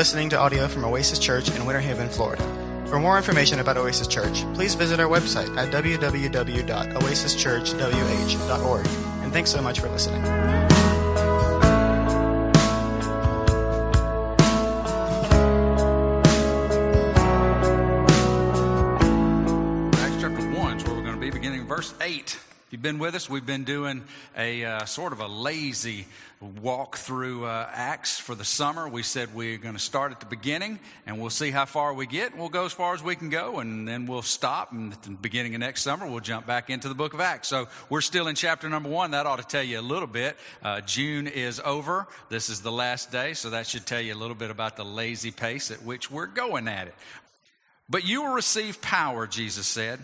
listening to audio from Oasis Church in Winter Haven, Florida. For more information about Oasis Church, please visit our website at www.oasischurchwh.org. And thanks so much for listening. You've been with us, we've been doing a uh, sort of a lazy walk through uh, Acts for the summer. We said we're going to start at the beginning and we'll see how far we get. We'll go as far as we can go and then we'll stop. And at the beginning of next summer, we'll jump back into the book of Acts. So we're still in chapter number one. That ought to tell you a little bit. Uh, June is over. This is the last day. So that should tell you a little bit about the lazy pace at which we're going at it. But you will receive power, Jesus said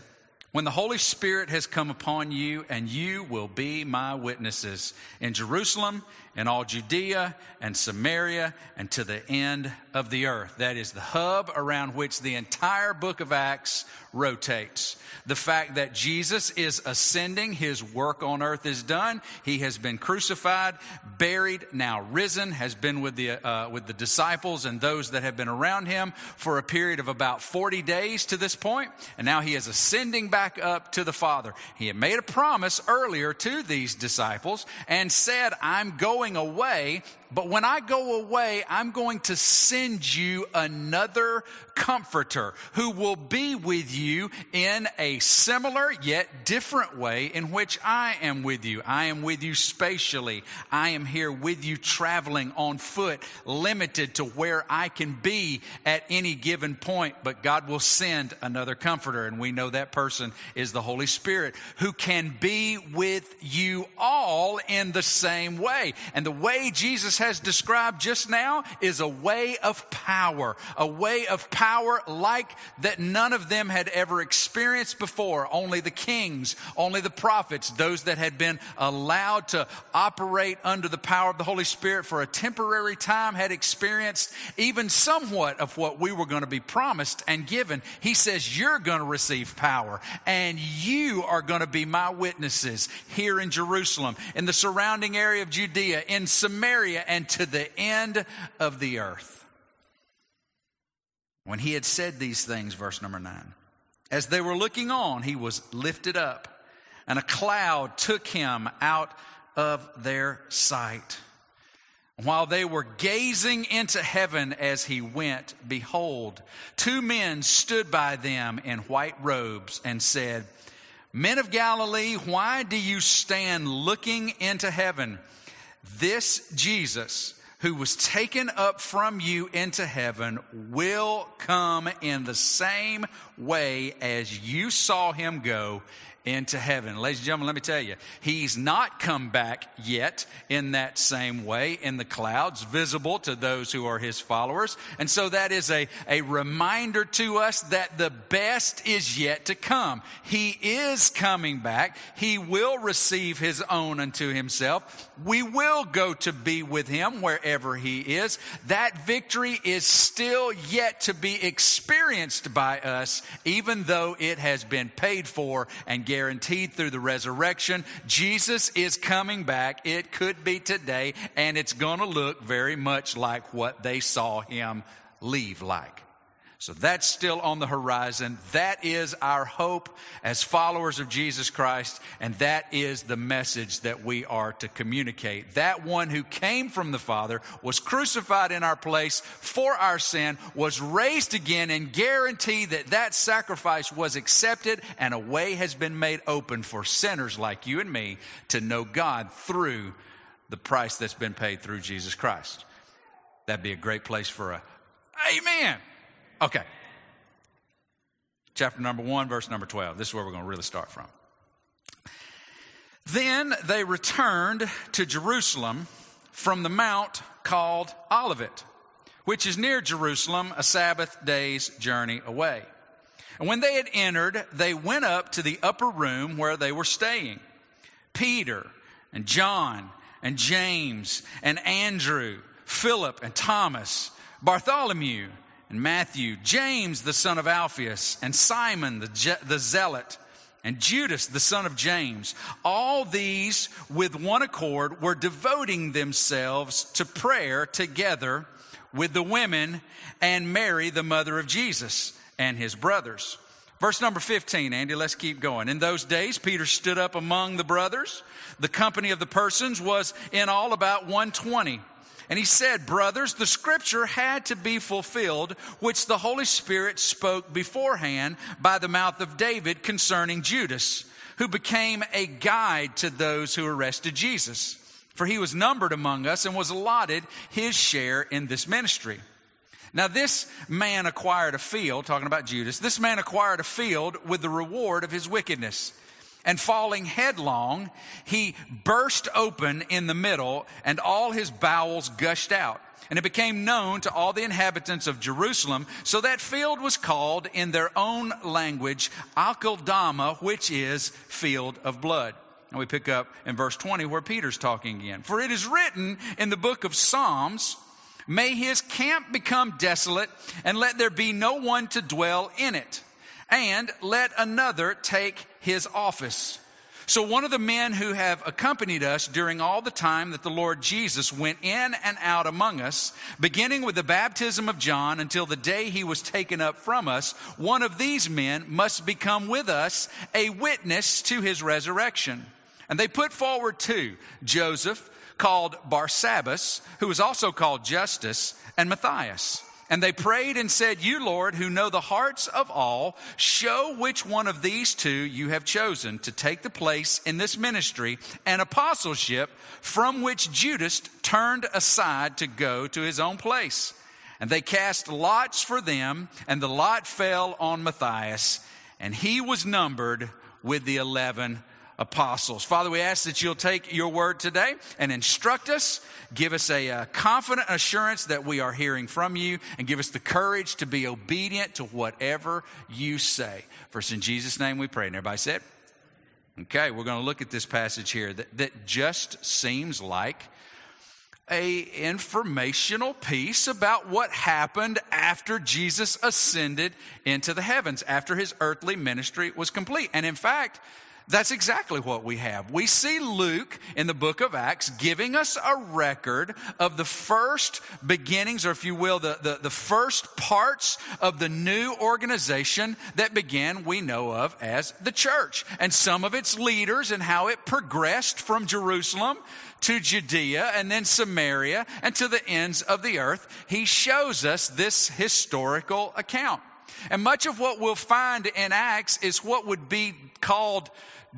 when the Holy Spirit has come upon you, and you will be my witnesses. In Jerusalem and all Judea and Samaria and to the end of the earth. That is the hub around which the entire book of Acts rotates. The fact that Jesus is ascending, his work on earth is done. He has been crucified, buried, now risen, has been with the, uh, with the disciples and those that have been around him for a period of about 40 days to this point, And now he is ascending back up to the Father. He had made a promise earlier to these disciples and said, I'm going away but when I go away, I'm going to send you another comforter who will be with you in a similar yet different way in which I am with you. I am with you spatially. I am here with you traveling on foot, limited to where I can be at any given point. But God will send another comforter. And we know that person is the Holy Spirit who can be with you all in the same way. And the way Jesus has described just now is a way of power, a way of power like that none of them had ever experienced before. Only the kings, only the prophets, those that had been allowed to operate under the power of the Holy Spirit for a temporary time had experienced even somewhat of what we were going to be promised and given. He says, You're going to receive power and you are going to be my witnesses here in Jerusalem, in the surrounding area of Judea, in Samaria, and to the end of the earth. When he had said these things, verse number nine, as they were looking on, he was lifted up, and a cloud took him out of their sight. While they were gazing into heaven as he went, behold, two men stood by them in white robes and said, Men of Galilee, why do you stand looking into heaven? This Jesus who was taken up from you into heaven will come in the same way as you saw him go into heaven. Ladies and gentlemen, let me tell you, he's not come back yet in that same way in the clouds, visible to those who are his followers. And so that is a, a reminder to us that the best is yet to come. He is coming back. He will receive his own unto himself. We will go to be with him wherever he is. That victory is still yet to be experienced by us, even though it has been paid for and guaranteed guaranteed through the resurrection. Jesus is coming back. It could be today, and it's going to look very much like what they saw him leave like. So that's still on the horizon. That is our hope as followers of Jesus Christ, and that is the message that we are to communicate. That one who came from the Father, was crucified in our place for our sin, was raised again, and guarantee that that sacrifice was accepted, and a way has been made open for sinners like you and me to know God through the price that's been paid through Jesus Christ. That'd be a great place for a Amen. Okay. Chapter number one, verse number 12. This is where we're going to really start from. Then they returned to Jerusalem from the mount called Olivet, which is near Jerusalem, a Sabbath day's journey away. And when they had entered, they went up to the upper room where they were staying. Peter and John and James and Andrew, Philip and Thomas, Bartholomew, and Matthew, James the son of Alphaeus, and Simon the, Je- the zealot, and Judas, the son of James. All these, with one accord, were devoting themselves to prayer together with the women and Mary, the mother of Jesus, and his brothers. Verse number 15, Andy, let's keep going. In those days, Peter stood up among the brothers. The company of the persons was in all about 120. And he said, Brothers, the scripture had to be fulfilled, which the Holy Spirit spoke beforehand by the mouth of David concerning Judas, who became a guide to those who arrested Jesus. For he was numbered among us and was allotted his share in this ministry. Now, this man acquired a field, talking about Judas, this man acquired a field with the reward of his wickedness and falling headlong, he burst open in the middle, and all his bowels gushed out. And it became known to all the inhabitants of Jerusalem. So that field was called in their own language Akeldama, which is field of blood. And we pick up in verse 20 where Peter's talking again. For it is written in the book of Psalms, May his camp become desolate, and let there be no one to dwell in it and let another take his office. So, one of the men who have accompanied us during all the time that the Lord Jesus went in and out among us, beginning with the baptism of John until the day he was taken up from us, one of these men must become with us a witness to his resurrection. And they put forward two Joseph, called Barsabbas, who was also called Justus, and Matthias. And they prayed and said, You, Lord, who know the hearts of all, show which one of these two you have chosen to take the place in this ministry and apostleship from which Judas turned aside to go to his own place. And they cast lots for them, and the lot fell on Matthias, and he was numbered with the eleven apostles. Father, we ask that you'll take your word today and instruct us, give us a uh, confident assurance that we are hearing from you, and give us the courage to be obedient to whatever you say. First, in Jesus' name we pray. And everybody said, Okay, we're going to look at this passage here that, that just seems like a informational piece about what happened after Jesus ascended into the heavens, after his earthly ministry was complete. And in fact, that's exactly what we have. We see Luke in the book of Acts giving us a record of the first beginnings, or if you will, the, the, the, first parts of the new organization that began, we know of as the church, and some of its leaders and how it progressed from Jerusalem to Judea and then Samaria and to the ends of the earth. He shows us this historical account. And much of what we'll find in Acts is what would be called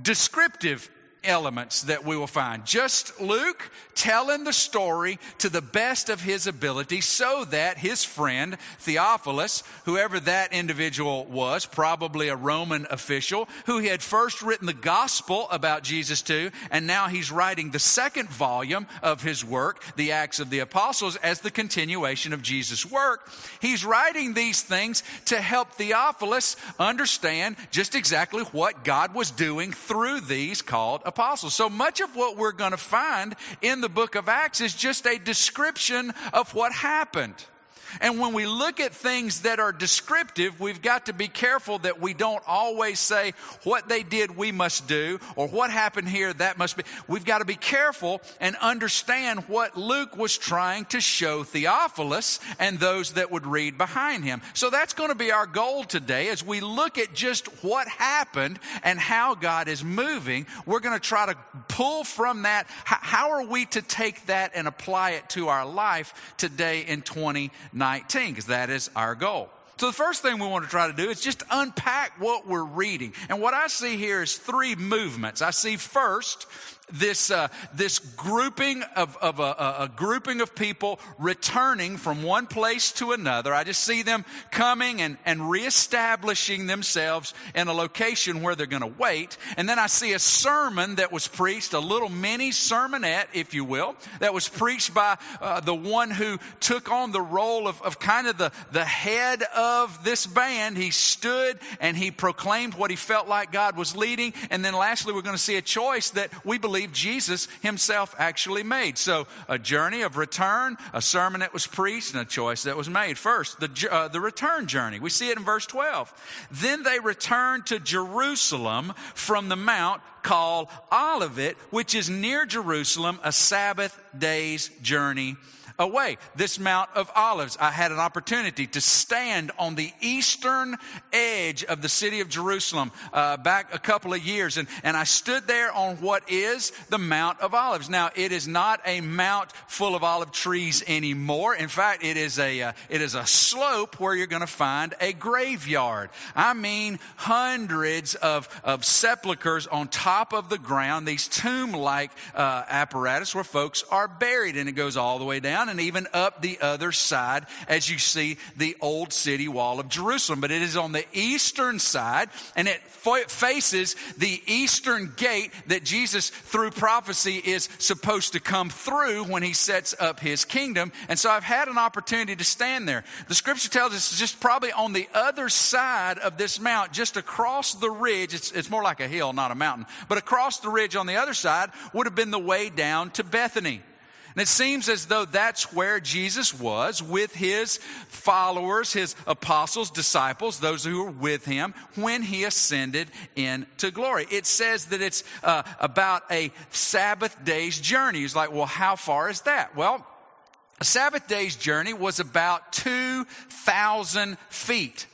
descriptive elements that we will find. Just Luke telling the story to the best of his ability so that his friend Theophilus, whoever that individual was, probably a Roman official, who he had first written the gospel about Jesus to, and now he's writing the second volume of his work, the Acts of the Apostles, as the continuation of Jesus' work. He's writing these things to help Theophilus understand just exactly what God was doing through these called apostles. So much of what we're going to find in the book of Acts is just a description of what happened. And when we look at things that are descriptive, we've got to be careful that we don't always say what they did we must do or what happened here that must be. We've got to be careful and understand what Luke was trying to show Theophilus and those that would read behind him. So that's going to be our goal today as we look at just what happened and how God is moving. We're going to try to pull from that. How are we to take that and apply it to our life today in 2019? 19, because that is our goal. So the first thing we want to try to do is just unpack what we're reading. And what I see here is three movements. I see first this, uh, this grouping of, of a, a, grouping of people returning from one place to another. I just see them coming and, and reestablishing themselves in a location where they're going to wait. And then I see a sermon that was preached, a little mini sermonette, if you will, that was preached by uh, the one who took on the role of, of kind of the, the head of this band. He stood and he proclaimed what he felt like God was leading. And then lastly, we're going to see a choice that we believe believe Jesus himself actually made. So a journey of return, a sermon that was preached, and a choice that was made. First, the, uh, the return journey. We see it in verse 12. Then they returned to Jerusalem from the mount called Olivet, which is near Jerusalem, a Sabbath day's journey away. This Mount of Olives, I had an opportunity to stand on the eastern edge of the city of Jerusalem uh, back a couple of years, and, and I stood there on what is the Mount of Olives. Now, it is not a mount full of olive trees anymore. In fact, it is a uh, it is a slope where you're going to find a graveyard. I mean, hundreds of of sepulchres on top of the ground. These tomb-like uh, apparatus where folks are buried, and it goes all the way down and even up the other side as you see the old city wall of Jerusalem. But it is on the eastern side and it faces the eastern gate that Jesus, through prophecy, is supposed to come through when he sets up his kingdom. And so I've had an opportunity to stand there. The scripture tells us it's just probably on the other side of this mount, just across the ridge. It's, it's more like a hill, not a mountain. But across the ridge on the other side would have been the way down to Bethany. And it seems as though that's where Jesus was with his followers, his apostles, disciples, those who were with him when he ascended into glory. It says that it's uh, about a Sabbath day's journey. He's like, well, how far is that? Well, a Sabbath day's journey was about 2,000 feet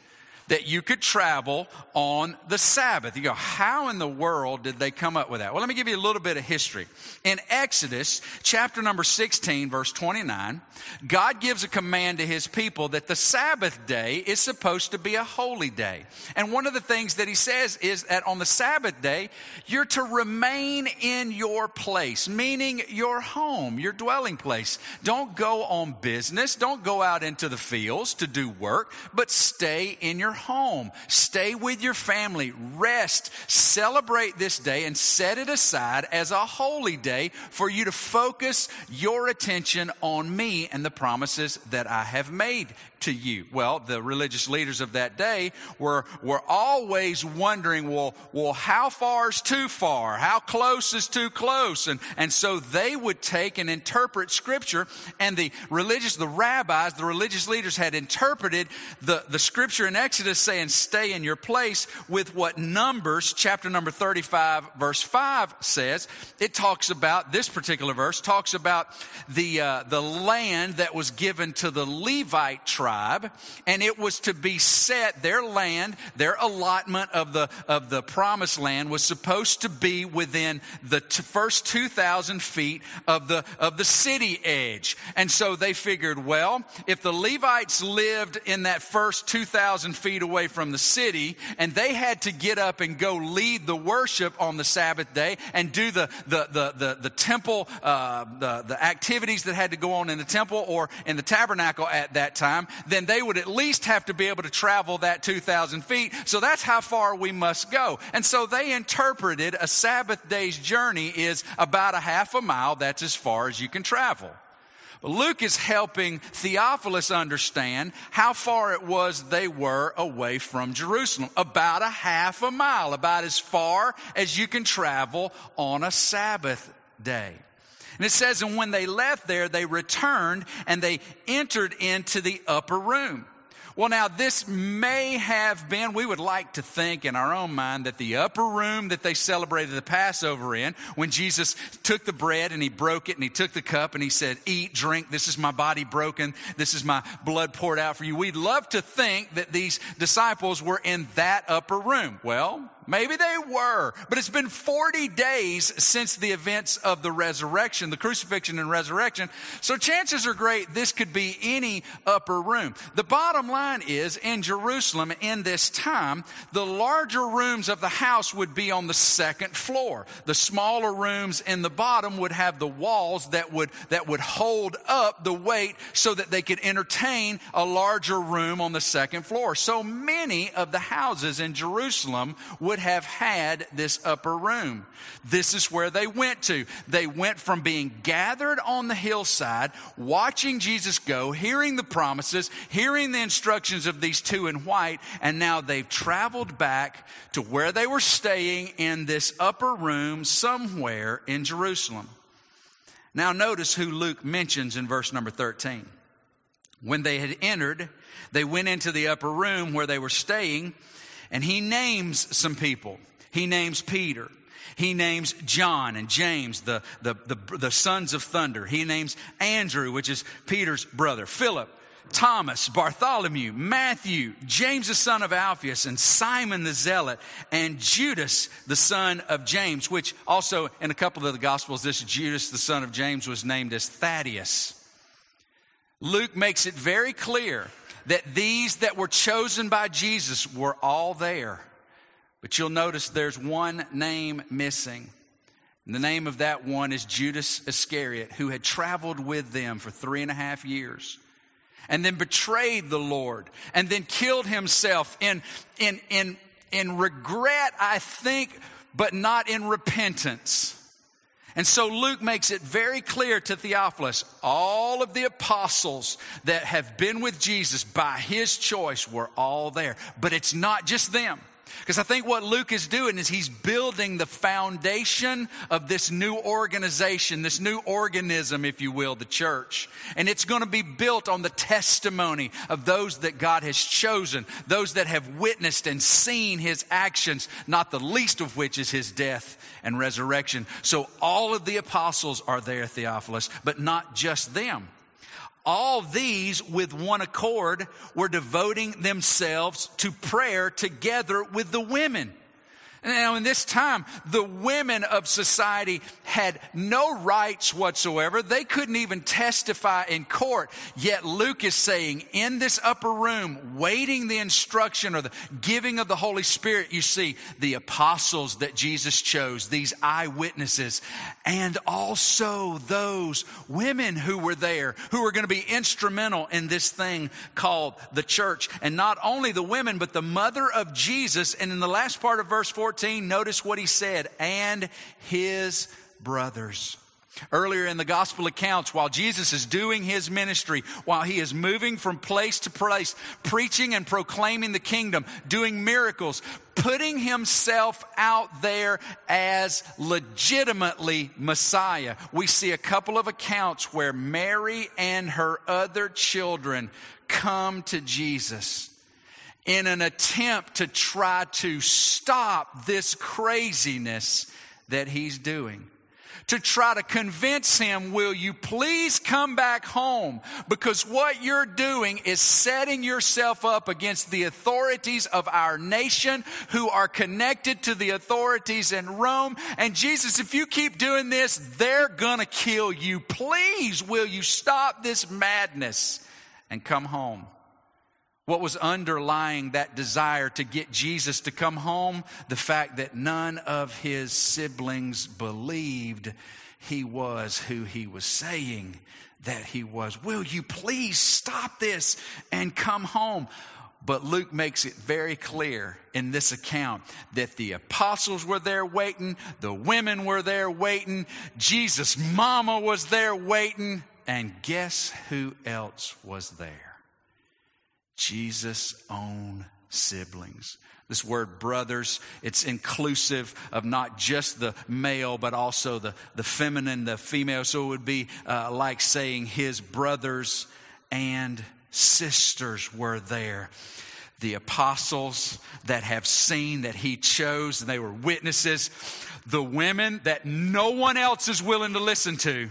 that you could travel on the Sabbath. You go, how in the world did they come up with that? Well, let me give you a little bit of history. In Exodus chapter number 16, verse 29, God gives a command to his people that the Sabbath day is supposed to be a holy day. And one of the things that he says is that on the Sabbath day, you're to remain in your place, meaning your home, your dwelling place. Don't go on business. Don't go out into the fields to do work, but stay in your home. Stay with your family. Rest. Celebrate this day and set it aside as a holy day for you to focus your attention on me and the promises that I have made to you? Well, the religious leaders of that day were, were always wondering, well, well, how far is too far? How close is too close? And, and so they would take and interpret scripture and the religious, the rabbis, the religious leaders had interpreted the, the scripture in Exodus saying, stay in your place with what Numbers chapter number 35 verse 5 says. It talks about, this particular verse talks about the, uh, the land that was given to the Levite tribe tribe, and it was to be set, their land, their allotment of the, of the promised land was supposed to be within the t- first 2,000 feet of the, of the city edge. And so they figured, well, if the Levites lived in that first 2,000 feet away from the city, and they had to get up and go lead the worship on the Sabbath day and do the, the, the, the, the temple, uh, the, the activities that had to go on in the temple or in the tabernacle at that time, then they would at least have to be able to travel that 2,000 feet. So that's how far we must go. And so they interpreted a Sabbath day's journey is about a half a mile. That's as far as you can travel. Luke is helping Theophilus understand how far it was they were away from Jerusalem. About a half a mile, about as far as you can travel on a Sabbath day. And it says, and when they left there, they returned and they entered into the upper room. Well, now this may have been, we would like to think in our own mind that the upper room that they celebrated the Passover in, when Jesus took the bread and he broke it and he took the cup and he said, eat, drink, this is my body broken, this is my blood poured out for you. We'd love to think that these disciples were in that upper room. Well, Maybe they were, but it's been 40 days since the events of the resurrection, the crucifixion and resurrection. So chances are great this could be any upper room. The bottom line is in Jerusalem in this time, the larger rooms of the house would be on the second floor. The smaller rooms in the bottom would have the walls that would, that would hold up the weight so that they could entertain a larger room on the second floor. So many of the houses in Jerusalem would would have had this upper room. This is where they went to. They went from being gathered on the hillside, watching Jesus go, hearing the promises, hearing the instructions of these two in white, and now they've traveled back to where they were staying in this upper room somewhere in Jerusalem. Now, notice who Luke mentions in verse number 13. When they had entered, they went into the upper room where they were staying, and he names some people. He names Peter. He names John and James, the, the, the, the, sons of thunder. He names Andrew, which is Peter's brother, Philip, Thomas, Bartholomew, Matthew, James the son of Alphaeus, and Simon the Zealot, and Judas the son of James, which also in a couple of the Gospels, this Judas the son of James was named as Thaddeus. Luke makes it very clear that these that were chosen by Jesus were all there. But you'll notice there's one name missing. And the name of that one is Judas Iscariot, who had traveled with them for three and a half years and then betrayed the Lord and then killed himself in, in, in, in regret, I think, but not in repentance. And so Luke makes it very clear to Theophilus all of the apostles that have been with Jesus by his choice were all there. But it's not just them. Because I think what Luke is doing is he's building the foundation of this new organization, this new organism, if you will, the church. And it's going to be built on the testimony of those that God has chosen, those that have witnessed and seen his actions, not the least of which is his death and resurrection. So all of the apostles are there, Theophilus, but not just them all these with one accord were devoting themselves to prayer together with the women. Now, in this time, the women of society had no rights whatsoever. They couldn't even testify in court. Yet Luke is saying, in this upper room, waiting the instruction or the giving of the Holy Spirit, you see the apostles that Jesus chose, these eyewitnesses, and also those women who were there, who were going to be instrumental in this thing called the church. And not only the women, but the mother of Jesus. And in the last part of verse 14, 14, notice what he said, and his brothers. Earlier in the gospel accounts, while Jesus is doing his ministry, while he is moving from place to place, preaching and proclaiming the kingdom, doing miracles, putting himself out there as legitimately Messiah. We see a couple of accounts where Mary and her other children come to Jesus in an attempt to try to stop this craziness that he's doing. To try to convince him, will you please come back home? Because what you're doing is setting yourself up against the authorities of our nation who are connected to the authorities in Rome. And Jesus, if you keep doing this, they're gonna kill you. Please, will you stop this madness and come home? What was underlying that desire to get Jesus to come home? The fact that none of his siblings believed he was who he was saying that he was. Will you please stop this and come home? But Luke makes it very clear in this account that the apostles were there waiting, the women were there waiting, Jesus' mama was there waiting, and guess who else was there? Jesus' own siblings. This word brothers, it's inclusive of not just the male, but also the, the feminine, the female. So it would be uh, like saying his brothers and sisters were there. The apostles that have seen that he chose, and they were witnesses. The women that no one else is willing to listen to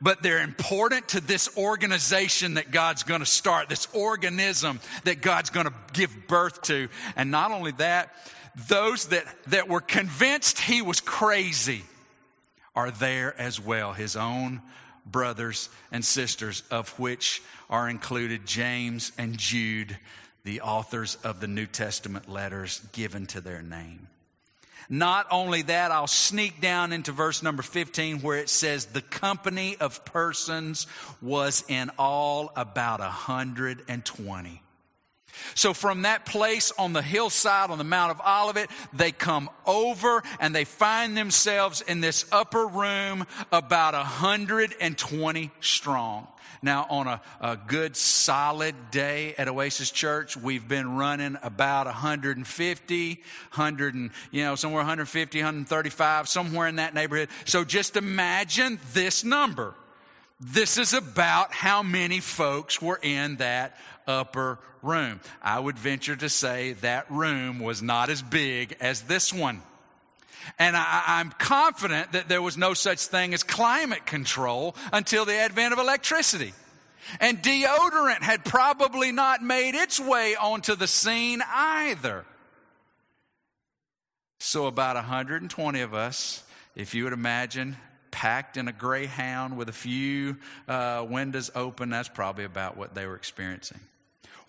but they're important to this organization that God's going to start, this organism that God's going to give birth to. And not only that, those that, that were convinced he was crazy are there as well, his own brothers and sisters, of which are included James and Jude, the authors of the New Testament letters given to their name. Not only that, I'll sneak down into verse number 15 where it says the company of persons was in all about 120. So from that place on the hillside on the Mount of Olivet, they come over and they find themselves in this upper room about 120 strong. Now, on a, a, good solid day at Oasis Church, we've been running about 150, 100 and, you know, somewhere 150, 135, somewhere in that neighborhood. So just imagine this number. This is about how many folks were in that upper room. I would venture to say that room was not as big as this one. And I, am confident that there was no such thing as climate control until the advent of electricity. And deodorant had probably not made its way onto the scene either. So, about 120 of us, if you would imagine, packed in a Greyhound with a few uh, windows open, that's probably about what they were experiencing.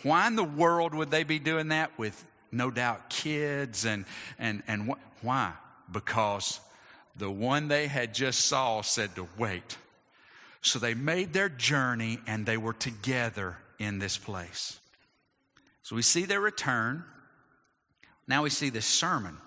Why in the world would they be doing that with no doubt kids and, and, and wh- why? Because the one they had just saw said to wait. So they made their journey and they were together in this place. So we see their return. Now we see this sermon.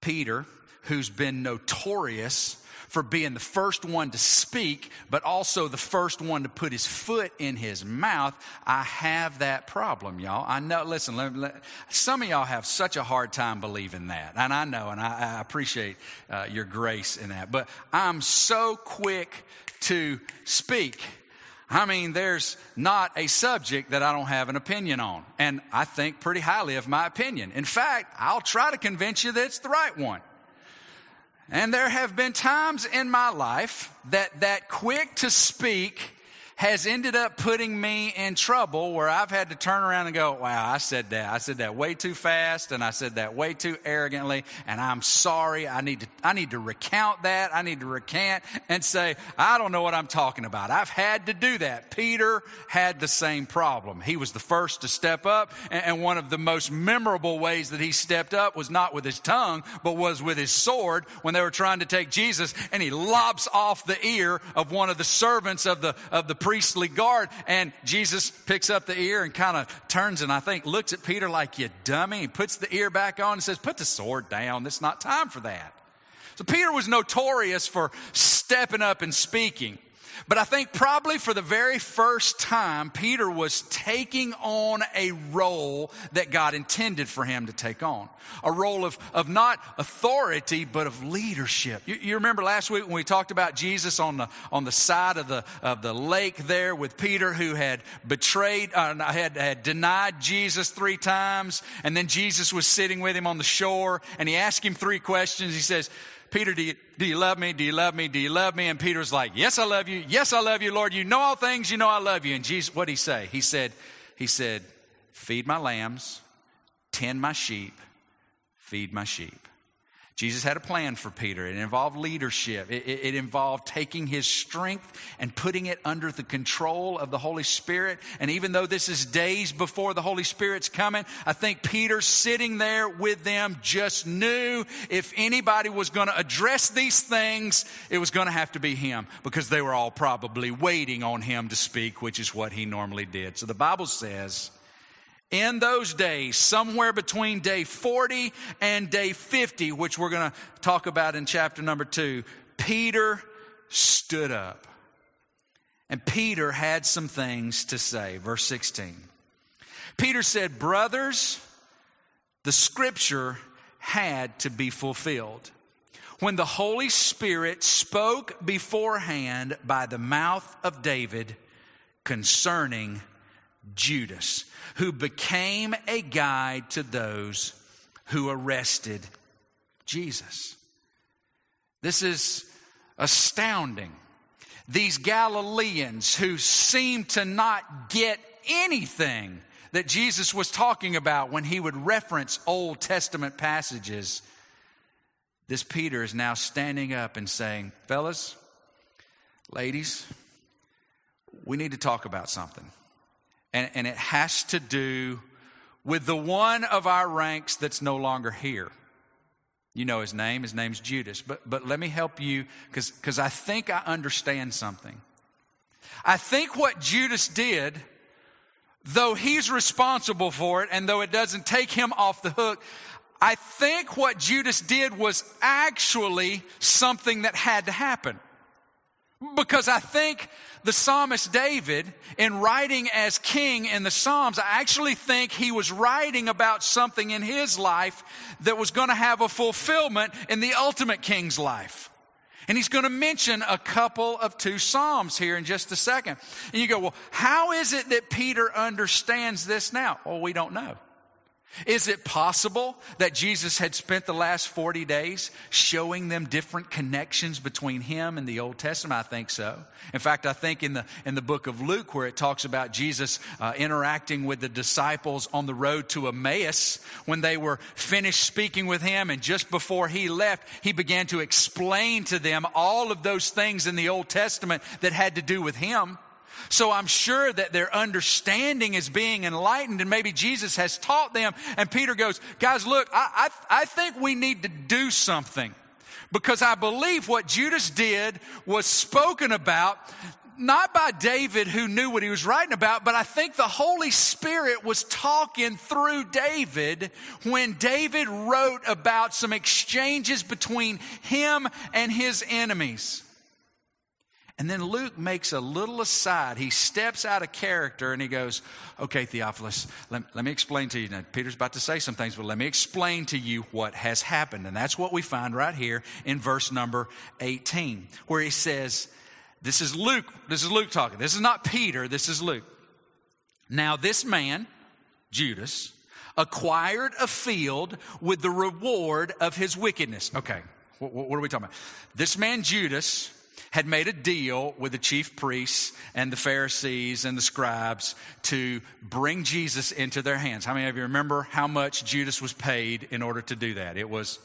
Peter, who's been notorious for being the first one to speak, but also the first one to put his foot in his mouth. I have that problem, y'all. I know, listen, let, let, some of y'all have such a hard time believing that. And I know, and I, I appreciate uh, your grace in that. But I'm so quick to speak. I mean, there's not a subject that I don't have an opinion on. And I think pretty highly of my opinion. In fact, I'll try to convince you that it's the right one. And there have been times in my life that that quick to speak has ended up putting me in trouble where I've had to turn around and go, wow, I said that. I said that way too fast and I said that way too arrogantly and I'm sorry. I need to, I need to recount that. I need to recant and say, I don't know what I'm talking about. I've had to do that. Peter had the same problem. He was the first to step up and one of the most memorable ways that he stepped up was not with his tongue, but was with his sword when they were trying to take Jesus and he lops off the ear of one of the servants of the, of the priestly guard. And Jesus picks up the ear and kind of turns and I think looks at Peter like, you dummy. He puts the ear back on and says, put the sword down. It's not time for that. So Peter was notorious for stepping up and speaking. But I think probably for the very first time, Peter was taking on a role that God intended for him to take on. A role of, of not authority, but of leadership. You, you remember last week when we talked about Jesus on the, on the side of the, of the lake there with Peter who had betrayed, uh, had, had denied Jesus three times. And then Jesus was sitting with him on the shore and he asked him three questions. He says, Peter, do you, do you love me? Do you love me? Do you love me? And Peter's like, Yes, I love you. Yes, I love you, Lord. You know all things. You know I love you. And Jesus, what did he say? He said, He said, Feed my lambs, tend my sheep, feed my sheep. Jesus had a plan for Peter. It involved leadership. It, it, it, involved taking his strength and putting it under the control of the Holy Spirit. And even though this is days before the Holy Spirit's coming, I think Peter sitting there with them just knew if anybody was going to address these things, it was going to have to be him because they were all probably waiting on him to speak, which is what he normally did. So the Bible says, in those days, somewhere between day 40 and day 50, which we're going to talk about in chapter number two, Peter stood up. And Peter had some things to say. Verse 16. Peter said, Brothers, the scripture had to be fulfilled. When the Holy Spirit spoke beforehand by the mouth of David concerning Judas, who became a guide to those who arrested Jesus. This is astounding. These Galileans who seem to not get anything that Jesus was talking about when he would reference Old Testament passages. This Peter is now standing up and saying, Fellas, ladies, we need to talk about something and, and it has to do with the one of our ranks that's no longer here. You know his name, his name's Judas. But, but let me help you because I think I understand something. I think what Judas did, though he's responsible for it and though it doesn't take him off the hook, I think what Judas did was actually something that had to happen. Because I think the psalmist David, in writing as king in the Psalms, I actually think he was writing about something in his life that was going to have a fulfillment in the ultimate king's life. And he's going to mention a couple of two Psalms here in just a second. And you go, well, how is it that Peter understands this now? Well, we don't know. Is it possible that Jesus had spent the last 40 days showing them different connections between him and the Old Testament? I think so. In fact, I think in the, in the book of Luke, where it talks about Jesus uh, interacting with the disciples on the road to Emmaus, when they were finished speaking with him, and just before he left, he began to explain to them all of those things in the Old Testament that had to do with him. So I'm sure that their understanding is being enlightened and maybe Jesus has taught them. And Peter goes, guys, look, I, I, I think we need to do something because I believe what Judas did was spoken about not by David who knew what he was writing about, but I think the Holy Spirit was talking through David when David wrote about some exchanges between him and his enemies. And then Luke makes a little aside. He steps out of character and he goes, Okay, Theophilus, let, let me explain to you. Now, Peter's about to say some things, but let me explain to you what has happened. And that's what we find right here in verse number 18, where he says, This is Luke. This is Luke talking. This is not Peter. This is Luke. Now, this man, Judas, acquired a field with the reward of his wickedness. Okay, what, what are we talking about? This man, Judas, had made a deal with the chief priests and the Pharisees and the scribes to bring Jesus into their hands. How many of you remember how much Judas was paid in order to do that? It was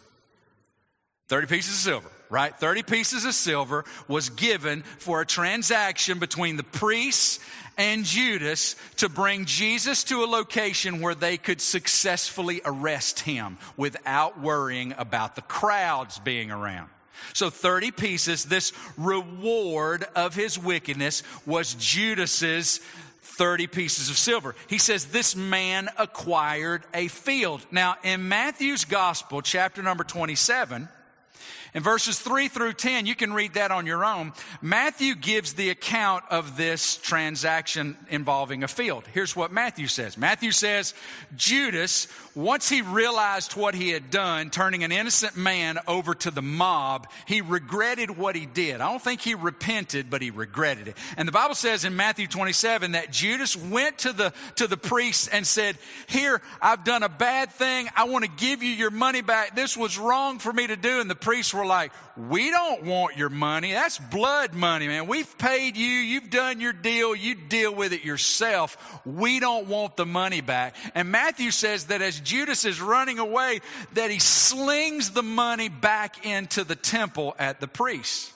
30 pieces of silver, right? 30 pieces of silver was given for a transaction between the priests and Judas to bring Jesus to a location where they could successfully arrest him without worrying about the crowds being around. So 30 pieces, this reward of his wickedness was Judas's 30 pieces of silver. He says this man acquired a field. Now in Matthew's gospel, chapter number 27, in verses 3 through 10, you can read that on your own. Matthew gives the account of this transaction involving a field. Here's what Matthew says Matthew says, Judas, once he realized what he had done, turning an innocent man over to the mob, he regretted what he did. I don't think he repented, but he regretted it. And the Bible says in Matthew 27 that Judas went to the, to the priest and said, Here, I've done a bad thing. I want to give you your money back. This was wrong for me to do. And the priests were like, we don't want your money. That's blood money, man. We've paid you. You've done your deal. You deal with it yourself. We don't want the money back. And Matthew says that as Judas is running away, that he slings the money back into the temple at the priests.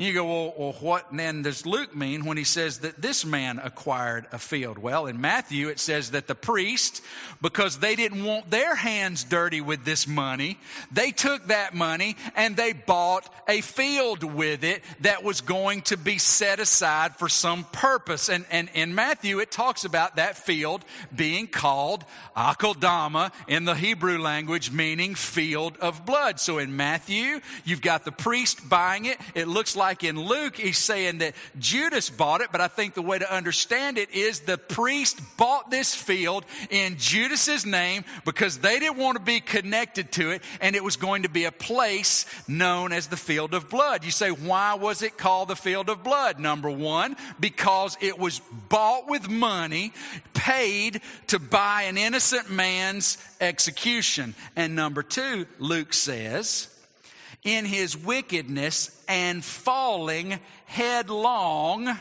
You go, well, well, what then does Luke mean when he says that this man acquired a field? Well, in Matthew, it says that the priest, because they didn't want their hands dirty with this money, they took that money and they bought a field with it that was going to be set aside for some purpose. And, and in Matthew, it talks about that field being called Akeldama in the Hebrew language, meaning field of blood. So in Matthew, you've got the priest buying it. It looks like like in Luke, he's saying that Judas bought it, but I think the way to understand it is the priest bought this field in Judas's name because they didn't want to be connected to it, and it was going to be a place known as the field of blood. You say, why was it called the field of blood? Number one, because it was bought with money, paid to buy an innocent man's execution. And number two, Luke says, in his wickedness and falling headlong,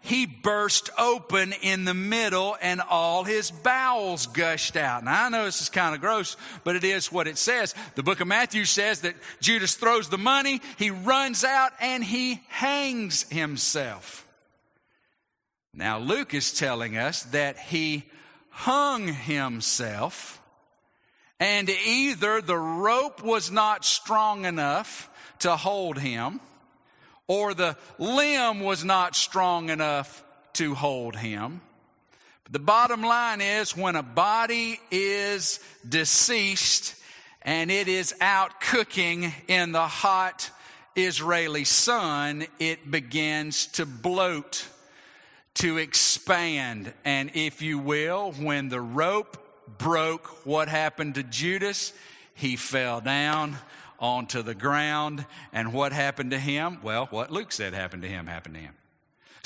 he burst open in the middle and all his bowels gushed out. Now I know this is kind of gross, but it is what it says. The book of Matthew says that Judas throws the money, he runs out and he hangs himself. Now Luke is telling us that he hung himself and either the rope was not strong enough to hold him, or the limb was not strong enough to hold him. But The bottom line is when a body is deceased and it is out cooking in the hot Israeli sun, it begins to bloat, to expand. And if you will, when the rope broke, what happened to Judas? He fell down onto the ground. And what happened to him? Well, what Luke said happened to him happened to him.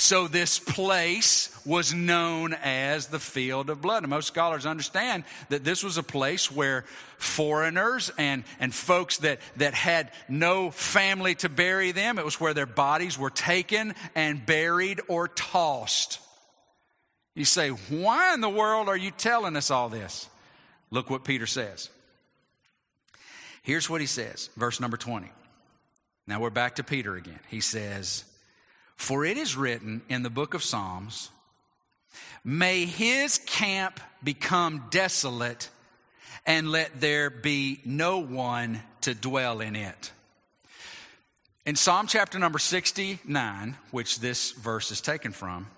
So this place was known as the field of blood. And most scholars understand that this was a place where foreigners and, and folks that, that had no family to bury them, it was where their bodies were taken and buried or tossed. You say, why in the world are you telling us all this? Look what Peter says. Here's what he says, verse number 20. Now we're back to Peter again. He says, For it is written in the book of Psalms, May his camp become desolate, and let there be no one to dwell in it. In Psalm chapter number 69, which this verse is taken from,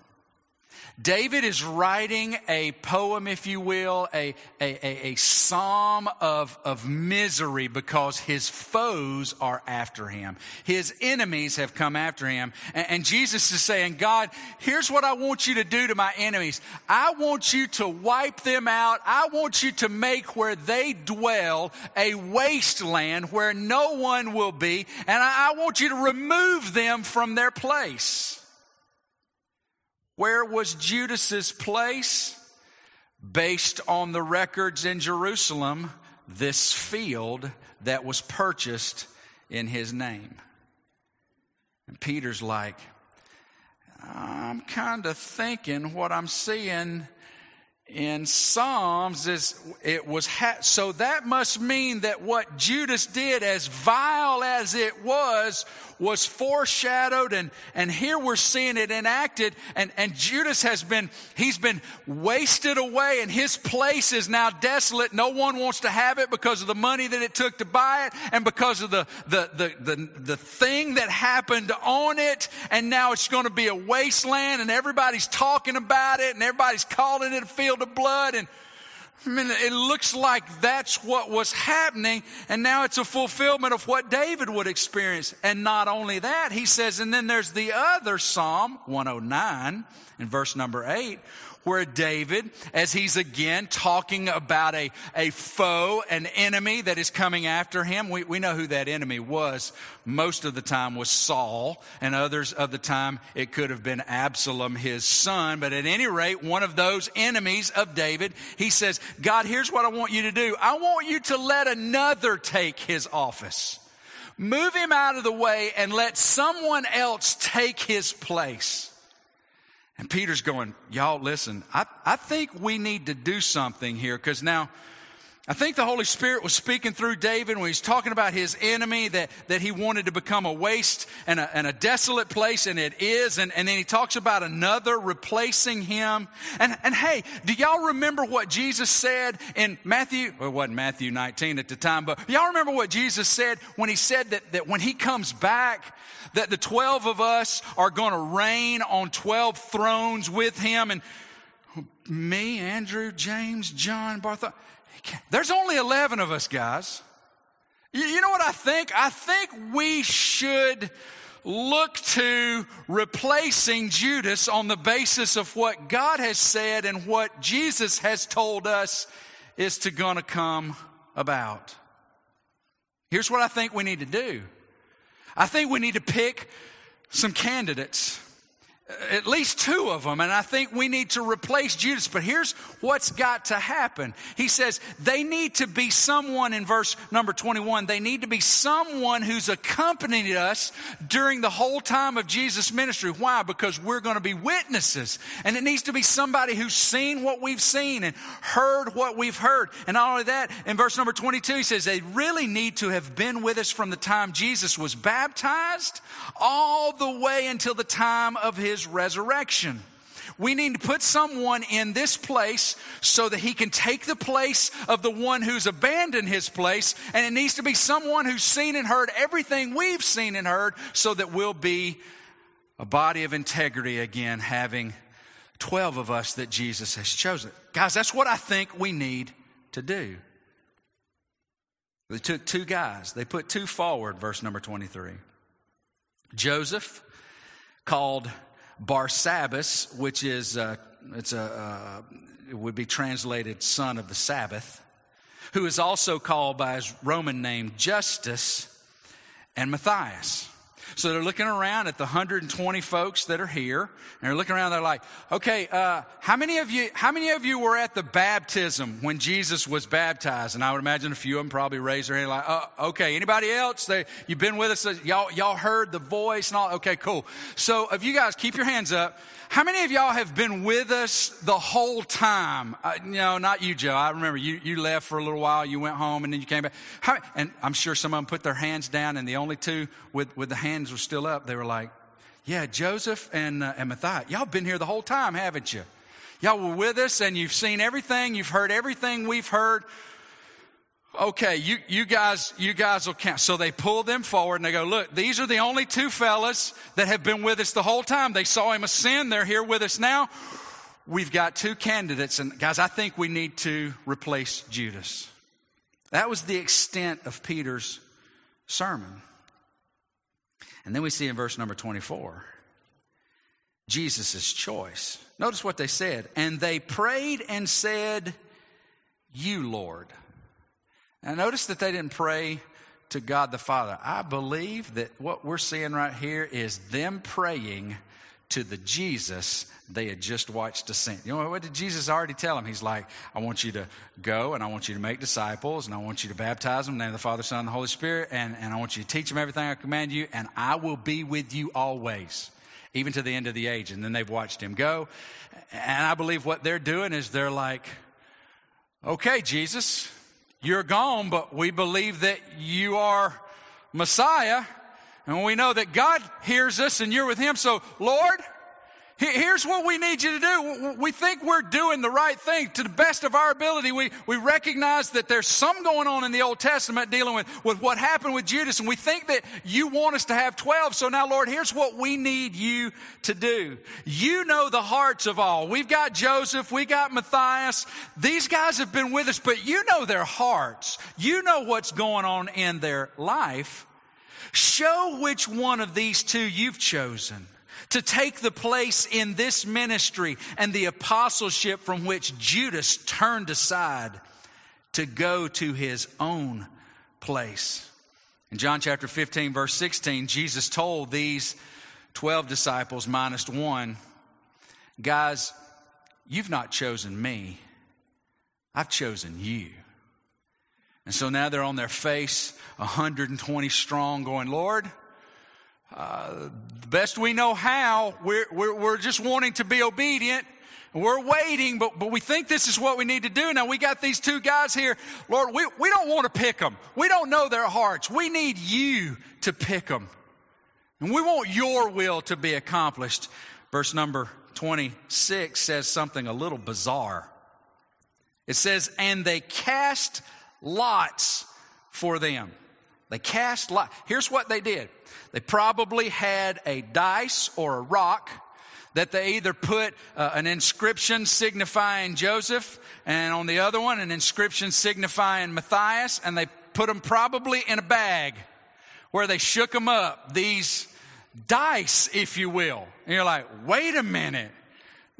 David is writing a poem, if you will, a, a, a, a, psalm of, of misery because his foes are after him. His enemies have come after him. And, and Jesus is saying, God, here's what I want you to do to my enemies. I want you to wipe them out. I want you to make where they dwell a wasteland where no one will be. And I, I want you to remove them from their place. Where was Judas's place? Based on the records in Jerusalem, this field that was purchased in his name. And Peter's like, I'm kind of thinking what I'm seeing in Psalms is it was ha- so that must mean that what Judas did, as vile as it was, was foreshadowed and, and here we're seeing it enacted and, and Judas has been, he's been wasted away and his place is now desolate. No one wants to have it because of the money that it took to buy it and because of the, the, the, the, the thing that happened on it. And now it's going to be a wasteland and everybody's talking about it and everybody's calling it a field of blood and I mean, it looks like that's what was happening, and now it's a fulfillment of what David would experience. And not only that, he says, and then there's the other Psalm 109 in verse number 8, where David, as he's again talking about a, a foe, an enemy that is coming after him, we, we know who that enemy was. Most of the time was Saul, and others of the time it could have been Absalom, his son. But at any rate, one of those enemies of David, he says, God, here's what I want you to do. I want you to let another take his office. Move him out of the way and let someone else take his place. And Peter's going, Y'all, listen, I, I think we need to do something here because now I think the Holy Spirit was speaking through David when he's talking about his enemy that, that he wanted to become a waste and a, and a desolate place, and it is. And, and then he talks about another replacing him. And, and hey, do y'all remember what Jesus said in Matthew? Well, it wasn't Matthew 19 at the time, but y'all remember what Jesus said when he said that, that when he comes back, that the 12 of us are going to reign on 12 thrones with him. And me, Andrew, James, John, Bartholomew. There's only 11 of us, guys. You know what I think? I think we should look to replacing Judas on the basis of what God has said and what Jesus has told us is to gonna come about. Here's what I think we need to do. I think we need to pick some candidates at least two of them, and I think we need to replace Judas. But here's what's got to happen. He says they need to be someone in verse number 21. They need to be someone who's accompanied us during the whole time of Jesus' ministry. Why? Because we're going to be witnesses. And it needs to be somebody who's seen what we've seen and heard what we've heard. And not only that, in verse number 22, he says they really need to have been with us from the time Jesus was baptized all the way until the time of his his resurrection. We need to put someone in this place so that he can take the place of the one who's abandoned his place. And it needs to be someone who's seen and heard everything we've seen and heard so that we'll be a body of integrity again, having 12 of us that Jesus has chosen. Guys, that's what I think we need to do. They took two guys, they put two forward, verse number 23. Joseph, called Barsabbas, which is, uh, it's a, uh, it would be translated son of the Sabbath, who is also called by his Roman name Justus, and Matthias. So they're looking around at the 120 folks that are here, and they're looking around. They're like, "Okay, uh, how many of you? How many of you were at the baptism when Jesus was baptized?" And I would imagine a few of them probably raised their hand, like, uh, "Okay, anybody else? They, you've been with us? Y'all, y'all heard the voice and all? Okay, cool. So, if you guys keep your hands up, how many of y'all have been with us the whole time? Uh, you know, not you, Joe. I remember you, you left for a little while, you went home, and then you came back. How, and I'm sure some of them put their hands down, and the only two with, with the hands were still up, they were like, Yeah, Joseph and, uh, and Matthias, y'all been here the whole time, haven't you? Y'all were with us, and you've seen everything, you've heard everything we've heard okay, you, you guys, you guys will count. So they pull them forward and they go, look, these are the only two fellas that have been with us the whole time. They saw him ascend. They're here with us now. We've got two candidates. And guys, I think we need to replace Judas. That was the extent of Peter's sermon. And then we see in verse number 24, Jesus' choice. Notice what they said. And they prayed and said, You, Lord. Now, notice that they didn't pray to God the Father. I believe that what we're seeing right here is them praying to the Jesus they had just watched ascend. You know, what did Jesus already tell them? He's like, I want you to go and I want you to make disciples and I want you to baptize them in the name of the Father, Son, and the Holy Spirit, and, and I want you to teach them everything I command you, and I will be with you always, even to the end of the age. And then they've watched him go. And I believe what they're doing is they're like, okay, Jesus, you're gone, but we believe that you are Messiah. And we know that God hears us and you're with Him. So, Lord, Here's what we need you to do. We think we're doing the right thing to the best of our ability. We, we recognize that there's some going on in the Old Testament dealing with, with what happened with Judas, and we think that you want us to have 12. So now, Lord, here's what we need you to do. You know the hearts of all. We've got Joseph, we got Matthias. These guys have been with us, but you know their hearts. You know what's going on in their life. Show which one of these two you've chosen to take the place in this ministry and the apostleship from which Judas turned aside to go to his own place. In John chapter 15, verse 16, Jesus told these 12 disciples, minus one, guys, you've not chosen me, I've chosen you. And so now they're on their face, 120 strong, going, Lord, uh, the best we know how, we're, we're, we're just wanting to be obedient. We're waiting, but, but we think this is what we need to do. Now we got these two guys here. Lord, we, we don't want to pick them. We don't know their hearts. We need you to pick them. And we want your will to be accomplished. Verse number 26 says something a little bizarre. It says, and they cast lots for them. They cast lots. Here's what they did. They probably had a dice or a rock that they either put uh, an inscription signifying Joseph and on the other one an inscription signifying Matthias and they put them probably in a bag where they shook them up. These dice, if you will. And you're like, wait a minute.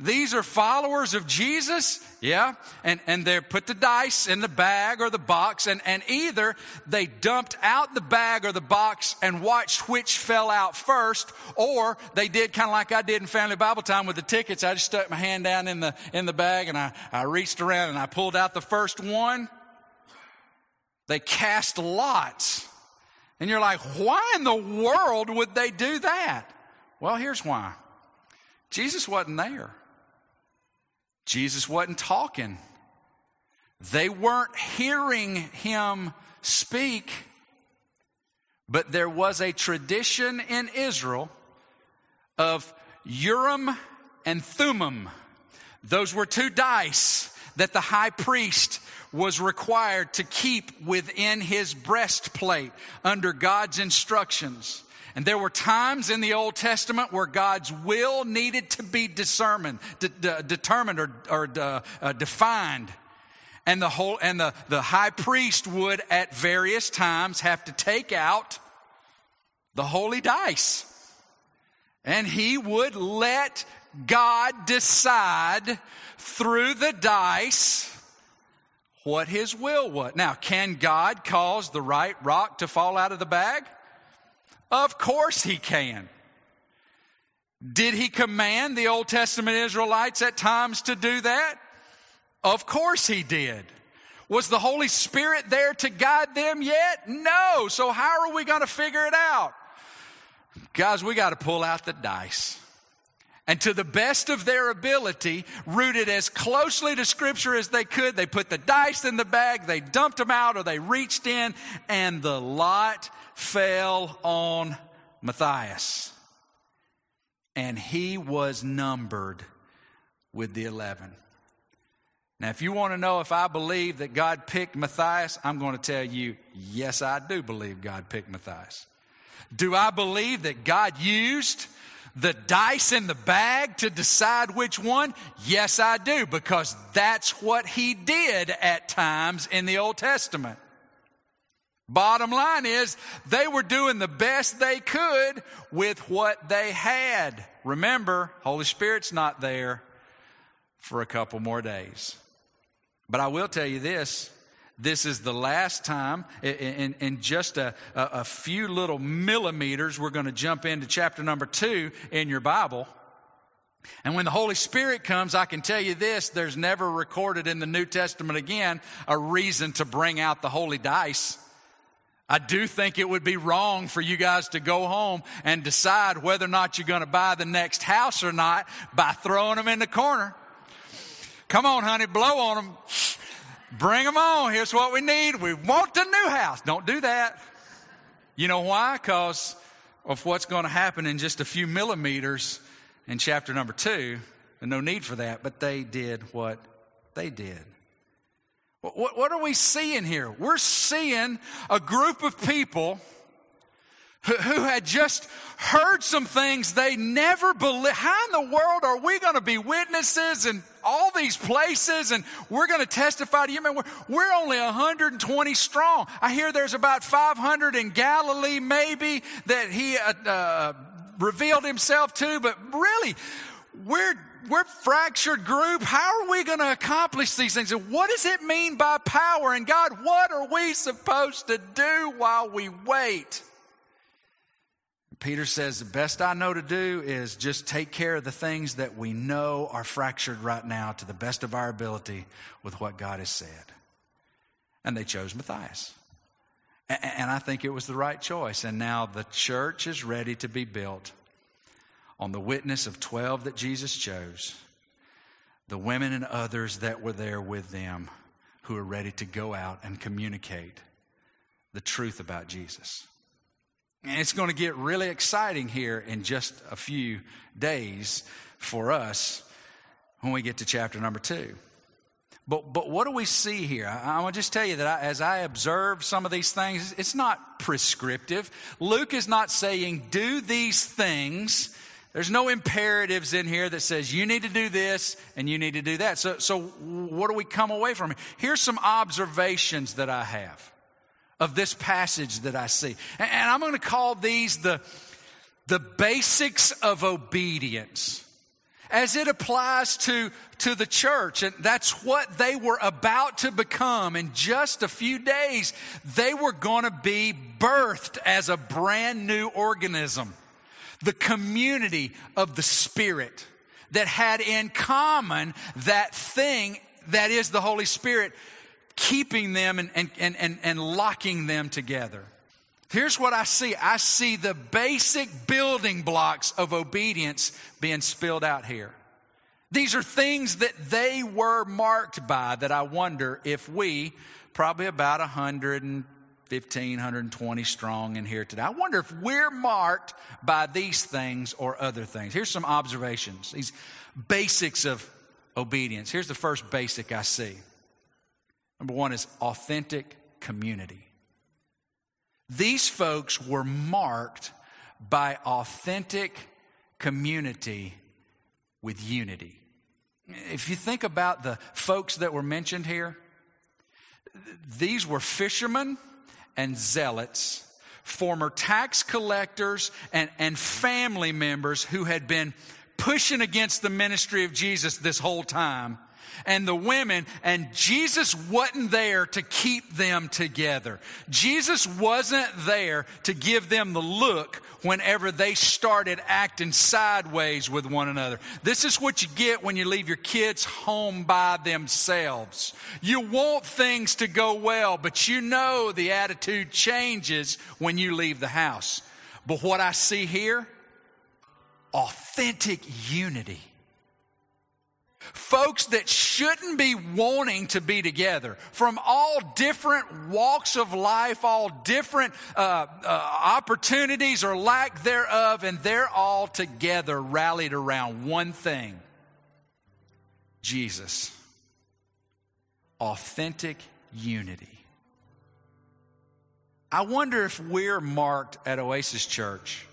These are followers of Jesus? Yeah. And, and they put the dice in the bag or the box and, and either they dumped out the bag or the box and watched which fell out first or they did kind of like I did in family Bible time with the tickets. I just stuck my hand down in the, in the bag and I, I reached around and I pulled out the first one. They cast lots. And you're like, why in the world would they do that? Well, here's why. Jesus wasn't there. Jesus wasn't talking. They weren't hearing him speak, but there was a tradition in Israel of Urim and Thummim. Those were two dice that the high priest was required to keep within his breastplate under God's instructions. And there were times in the Old Testament where God's will needed to be determined, de- de- determined or, or uh, uh, defined. And the whole, and the, the high priest would at various times have to take out the holy dice. And he would let God decide through the dice what his will was. Now, can God cause the right rock to fall out of the bag? Of course he can. Did he command the Old Testament Israelites at times to do that? Of course he did. Was the Holy Spirit there to guide them yet? No. So how are we going to figure it out? Guys, we got to pull out the dice. And to the best of their ability, rooted as closely to Scripture as they could, they put the dice in the bag, they dumped them out, or they reached in, and the lot fell on Matthias. And he was numbered with the 11. Now, if you want to know if I believe that God picked Matthias, I'm going to tell you, yes, I do believe God picked Matthias. Do I believe that God used the dice in the bag to decide which one? Yes, I do, because that's what he did at times in the Old Testament. Bottom line is, they were doing the best they could with what they had. Remember, Holy Spirit's not there for a couple more days. But I will tell you this this is the last time, in, in just a, a, few little millimeters, we're going to jump into chapter number two in your Bible. And when the Holy Spirit comes, I can tell you this there's never recorded in the New Testament again a reason to bring out the holy dice. I do think it would be wrong for you guys to go home and decide whether or not you're going to buy the next house or not by throwing them in the corner. Come on, honey, blow on them. Bring them on. Here's what we need. We want a new house. Don't do that. You know why? Because of what's going to happen in just a few millimeters in chapter number two. And no need for that, but they did what they did. What, what are we seeing here? We're seeing a group of people who had just heard some things they never believed. How in the world are we going to be witnesses in all these places and we're going to testify to you? Man, we're, we're only 120 strong. I hear there's about 500 in Galilee, maybe, that he uh, uh, revealed himself to, but really, we're we're fractured group. How are we going to accomplish these things? And what does it mean by power? And God, what are we supposed to do while we wait? Peter says, The best I know to do is just take care of the things that we know are fractured right now to the best of our ability with what God has said. And they chose Matthias. And I think it was the right choice. And now the church is ready to be built on the witness of 12 that Jesus chose, the women and others that were there with them who are ready to go out and communicate the truth about Jesus. And it's going to get really exciting here in just a few days for us when we get to chapter number two. But, but what do we see here? I, I want to just tell you that I, as I observe some of these things, it's not prescriptive. Luke is not saying, do these things. There's no imperatives in here that says you need to do this and you need to do that. So, so what do we come away from? Here's some observations that I have of this passage that I see. And I'm going to call these the, the basics of obedience as it applies to, to the church. And that's what they were about to become. In just a few days, they were going to be birthed as a brand new organism. The community of the Spirit that had in common that thing that is the Holy Spirit keeping them and, and, and, and, locking them together. Here's what I see I see the basic building blocks of obedience being spilled out here. These are things that they were marked by that I wonder if we, probably about 115, 120 strong in here today, I wonder if we're marked by these things or other things. Here's some observations, these basics of obedience. Here's the first basic I see Number one is authentic community. These folks were marked by authentic community with unity. If you think about the folks that were mentioned here, these were fishermen and zealots, former tax collectors and, and family members who had been pushing against the ministry of Jesus this whole time and the women, and Jesus wasn't there to keep them together. Jesus wasn't there to give them the look whenever they started acting sideways with one another. This is what you get when you leave your kids home by themselves. You want things to go well, but you know the attitude changes when you leave the house. But what I see here, authentic unity folks that shouldn't be wanting to be together from all different walks of life, all different uh, uh, opportunities or lack thereof, and they're all together rallied around one thing Jesus. Authentic unity. I wonder if we're marked at Oasis Church,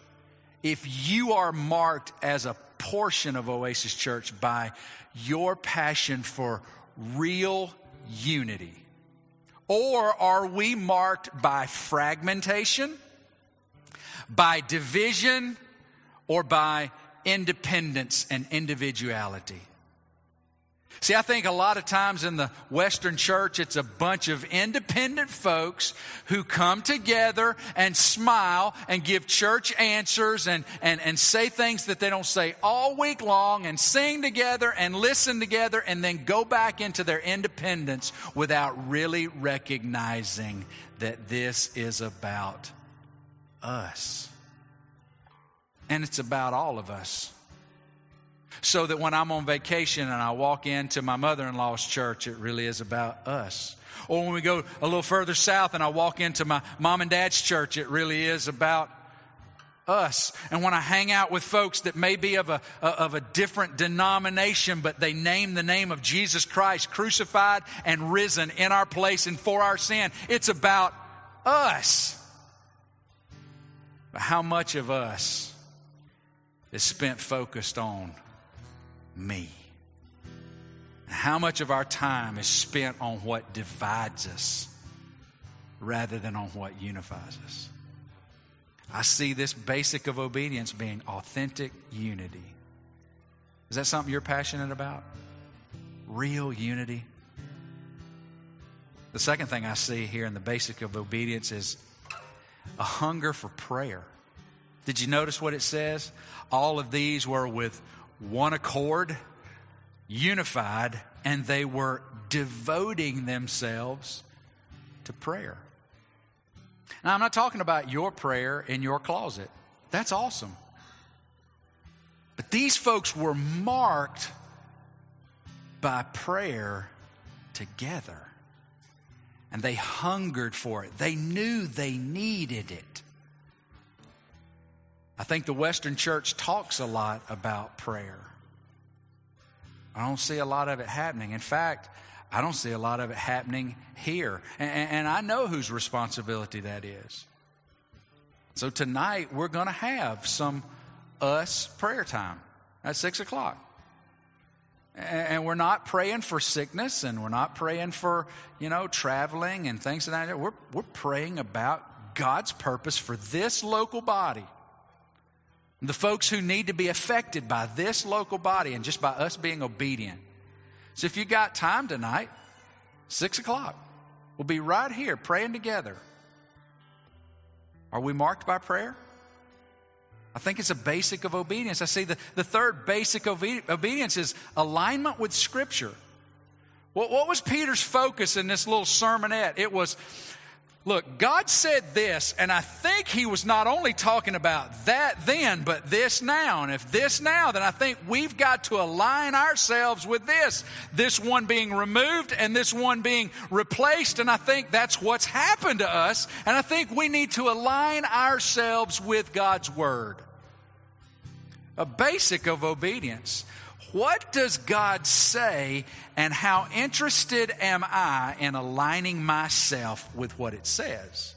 if you are marked as a portion of Oasis Church by your passion for real unity? Or are we marked by fragmentation, by division, or by independence and individuality? See, I think a lot of times in the Western church, it's a bunch of independent folks who come together and smile and give church answers and, and, and say things that they don't say all week long and sing together and listen together and then go back into their independence without really recognizing that this is about us. And it's about all of us so that when I'm on vacation and I walk into my mother in law's church, it really is about us. Or when we go a little further south and I walk into my mom and dad's church, it really is about us. And when I hang out with folks that may be of a, of a different denomination, but they name the name of Jesus Christ crucified and risen in our place and for our sin, it's about us. But how much of us is spent focused on me. How much of our time is spent on what divides us rather than on what unifies us? I see this basic of obedience being authentic unity. Is that something you're passionate about? Real unity? The second thing I see here in the basic of obedience is a hunger for prayer. Did you notice what it says? All of these were with one accord, unified, and they were devoting themselves to prayer. Now, I'm not talking about your prayer in your closet. That's awesome. But these folks were marked by prayer together. And they hungered for it. They knew they needed it. I think the Western church talks a lot about prayer. I don't see a lot of it happening. In fact, I don't see a lot of it happening here. And, and I know whose responsibility that is. So tonight, we're going to have some us prayer time at six o'clock. And we're not praying for sickness and we're not praying for, you know, traveling and things like that. We're, we're praying about God's purpose for this local body the folks who need to be affected by this local body and just by us being obedient. So if you got time tonight, six o'clock, we'll be right here praying together. Are we marked by prayer? I think it's a basic of obedience. I see the, the third basic obe- obedience is alignment with Scripture. What, what was Peter's focus in this little sermonette? It was Look, God said this, and I think He was not only talking about that then, but this now. And if this now, then I think we've got to align ourselves with this. This one being removed and this one being replaced. And I think that's what's happened to us. And I think we need to align ourselves with God's Word. A basic of obedience. What does God say, and how interested am I in aligning myself with what it says?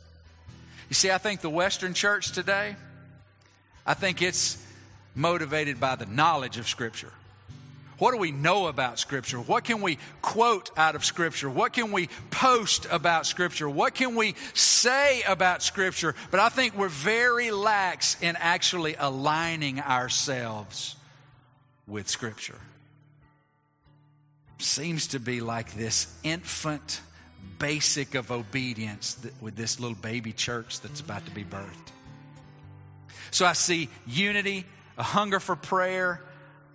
You see, I think the Western church today, I think it's motivated by the knowledge of Scripture. What do we know about Scripture? What can we quote out of Scripture? What can we post about Scripture? What can we say about Scripture? But I think we're very lax in actually aligning ourselves with Scripture. Seems to be like this infant basic of obedience with this little baby church that's about to be birthed. So I see unity, a hunger for prayer,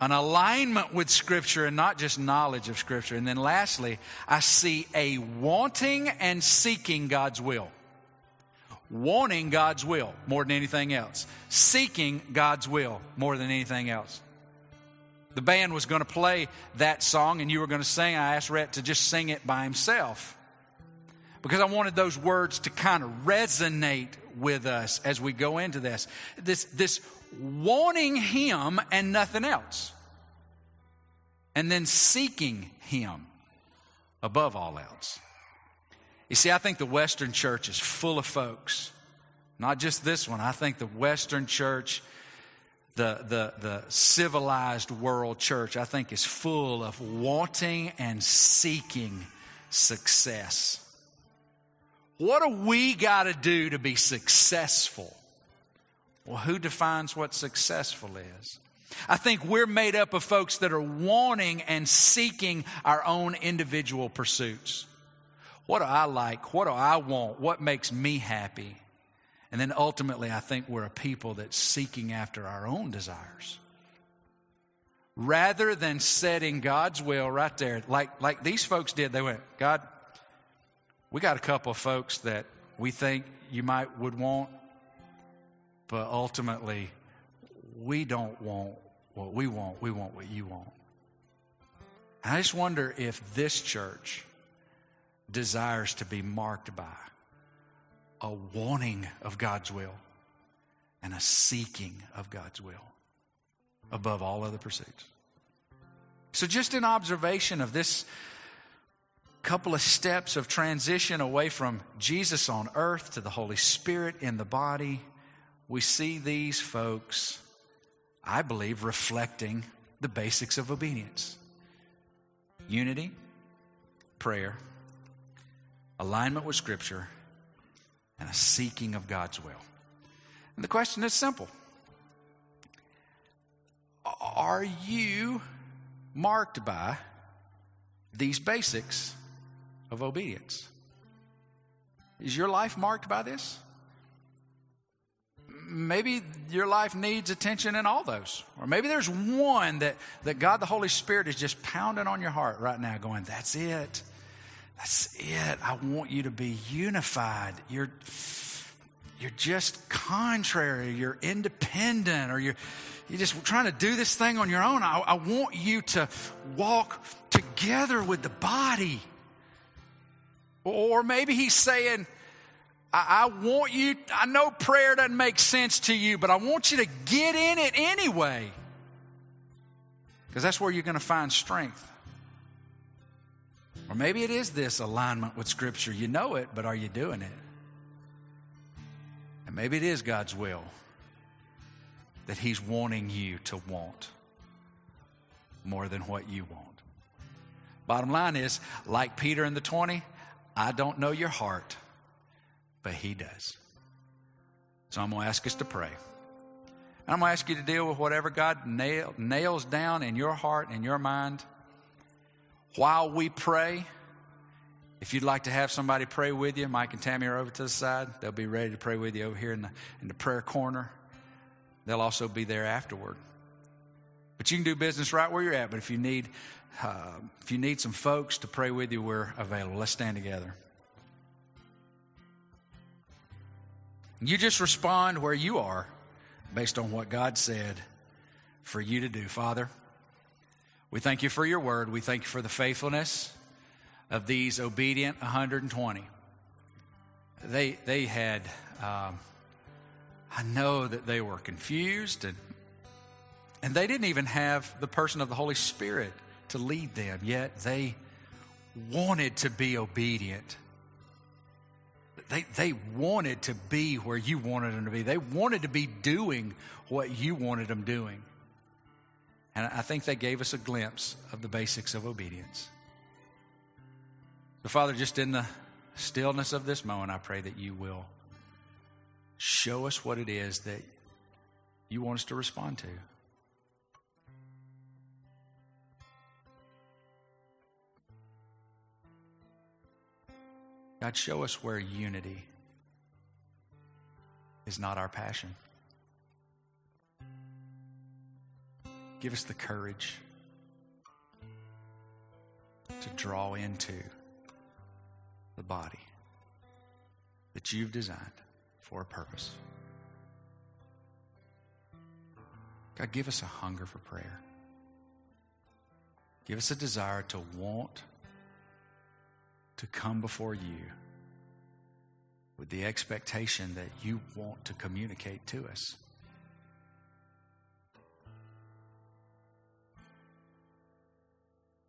an alignment with Scripture and not just knowledge of Scripture. And then lastly, I see a wanting and seeking God's will. Wanting God's will more than anything else. Seeking God's will more than anything else. The band was going to play that song and you were going to sing. I asked Rhett to just sing it by himself because I wanted those words to kind of resonate with us as we go into this. This, this wanting Him and nothing else. And then seeking Him above all else. You see, I think the Western church is full of folks, not just this one. I think the Western church, the, the, the civilized world church, I think is full of wanting and seeking success. What do we got to do to be successful? Well, who defines what successful is? I think we're made up of folks that are wanting and seeking our own individual pursuits. What do I like? What do I want? What makes me happy? And then ultimately, I think we're a people that's seeking after our own desires. Rather than setting God's will right there, like, like these folks did, they went, God, we got a couple of folks that we think you might would want but ultimately, we don't want what we want, we want what you want. I just wonder if this church desires to be marked by a wanting of God's will and a seeking of God's will above all other pursuits. So, just an observation of this couple of steps of transition away from Jesus on earth to the Holy Spirit in the body we see these folks, I believe, reflecting the basics of obedience unity, prayer, alignment with Scripture, and a seeking of God's will. And the question is simple Are you marked by these basics of obedience? Is your life marked by this? maybe your life needs attention in all those. Or maybe there's one that, that God the Holy Spirit is just pounding on your heart right now, going, That's it. That's it. I want you to be unified. You're you're just contrary, you're independent, or you're you're just trying to do this thing on your own. I, I want you to walk together with the body. Or maybe he's saying, I, I want you, I know prayer doesn't make sense to you, but I want you to get in it anyway. Because that's where you're going to find strength. Or maybe it is this alignment with Scripture. You know it, but are you doing it? And maybe it is God's will that He's wanting you to want more than what you want. Bottom line is, like Peter in the 20, I don't know your heart but He does. So I'm going to ask us to pray. And I'm going to ask you to deal with whatever God nail, nails down in your heart and your mind. While we pray, if you'd like to have somebody pray with you, Mike and Tammy are over to the side. They'll be ready to pray with you over here in the, in the prayer corner. They'll also be there afterward. But you can do business right where you're at. But if you need, uh, if you need some folks to pray with you, we're available. Let's stand together. You just respond where you are based on what God said for you to do. Father, we thank you for your word. We thank you for the faithfulness of these obedient 120. They, they had, um, I know that they were confused and, and they didn't even have the person of the Holy Spirit to lead them, yet they wanted to be obedient they, they wanted to be where you wanted them to be. They wanted to be doing what you wanted them doing. And I think they gave us a glimpse of the basics of obedience. So, Father, just in the stillness of this moment, I pray that you will show us what it is that you want us to respond to. God, show us where unity is not our passion. Give us the courage to draw into the body that you've designed for a purpose. God, give us a hunger for prayer. Give us a desire to want to come before you with the expectation that you want to communicate to us.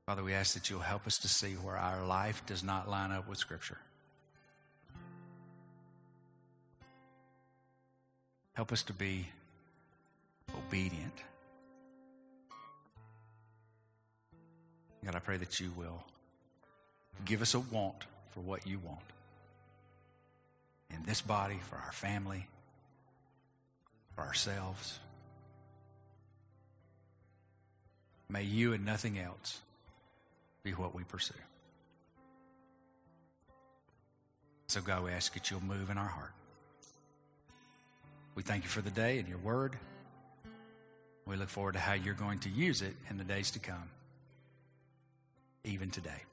Father, we ask that you'll help us to see where our life does not line up with Scripture. Help us to be obedient. God, I pray that you will give us a want for what you want in this body, for our family, for ourselves. May you and nothing else be what we pursue. So, God, we ask that you'll move in our heart. We thank you for the day and your word. We look forward to how you're going to use it in the days to come, even today.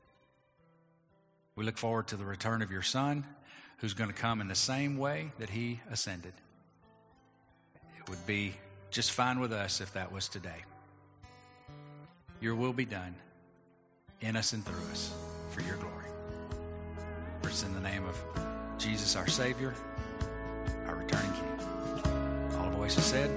We look forward to the return of your Son, who's going to come in the same way that he ascended. It would be just fine with us if that was today. Your will be done in us and through us for your glory. For it's in the name of Jesus, our Savior, our returning King. All voices said,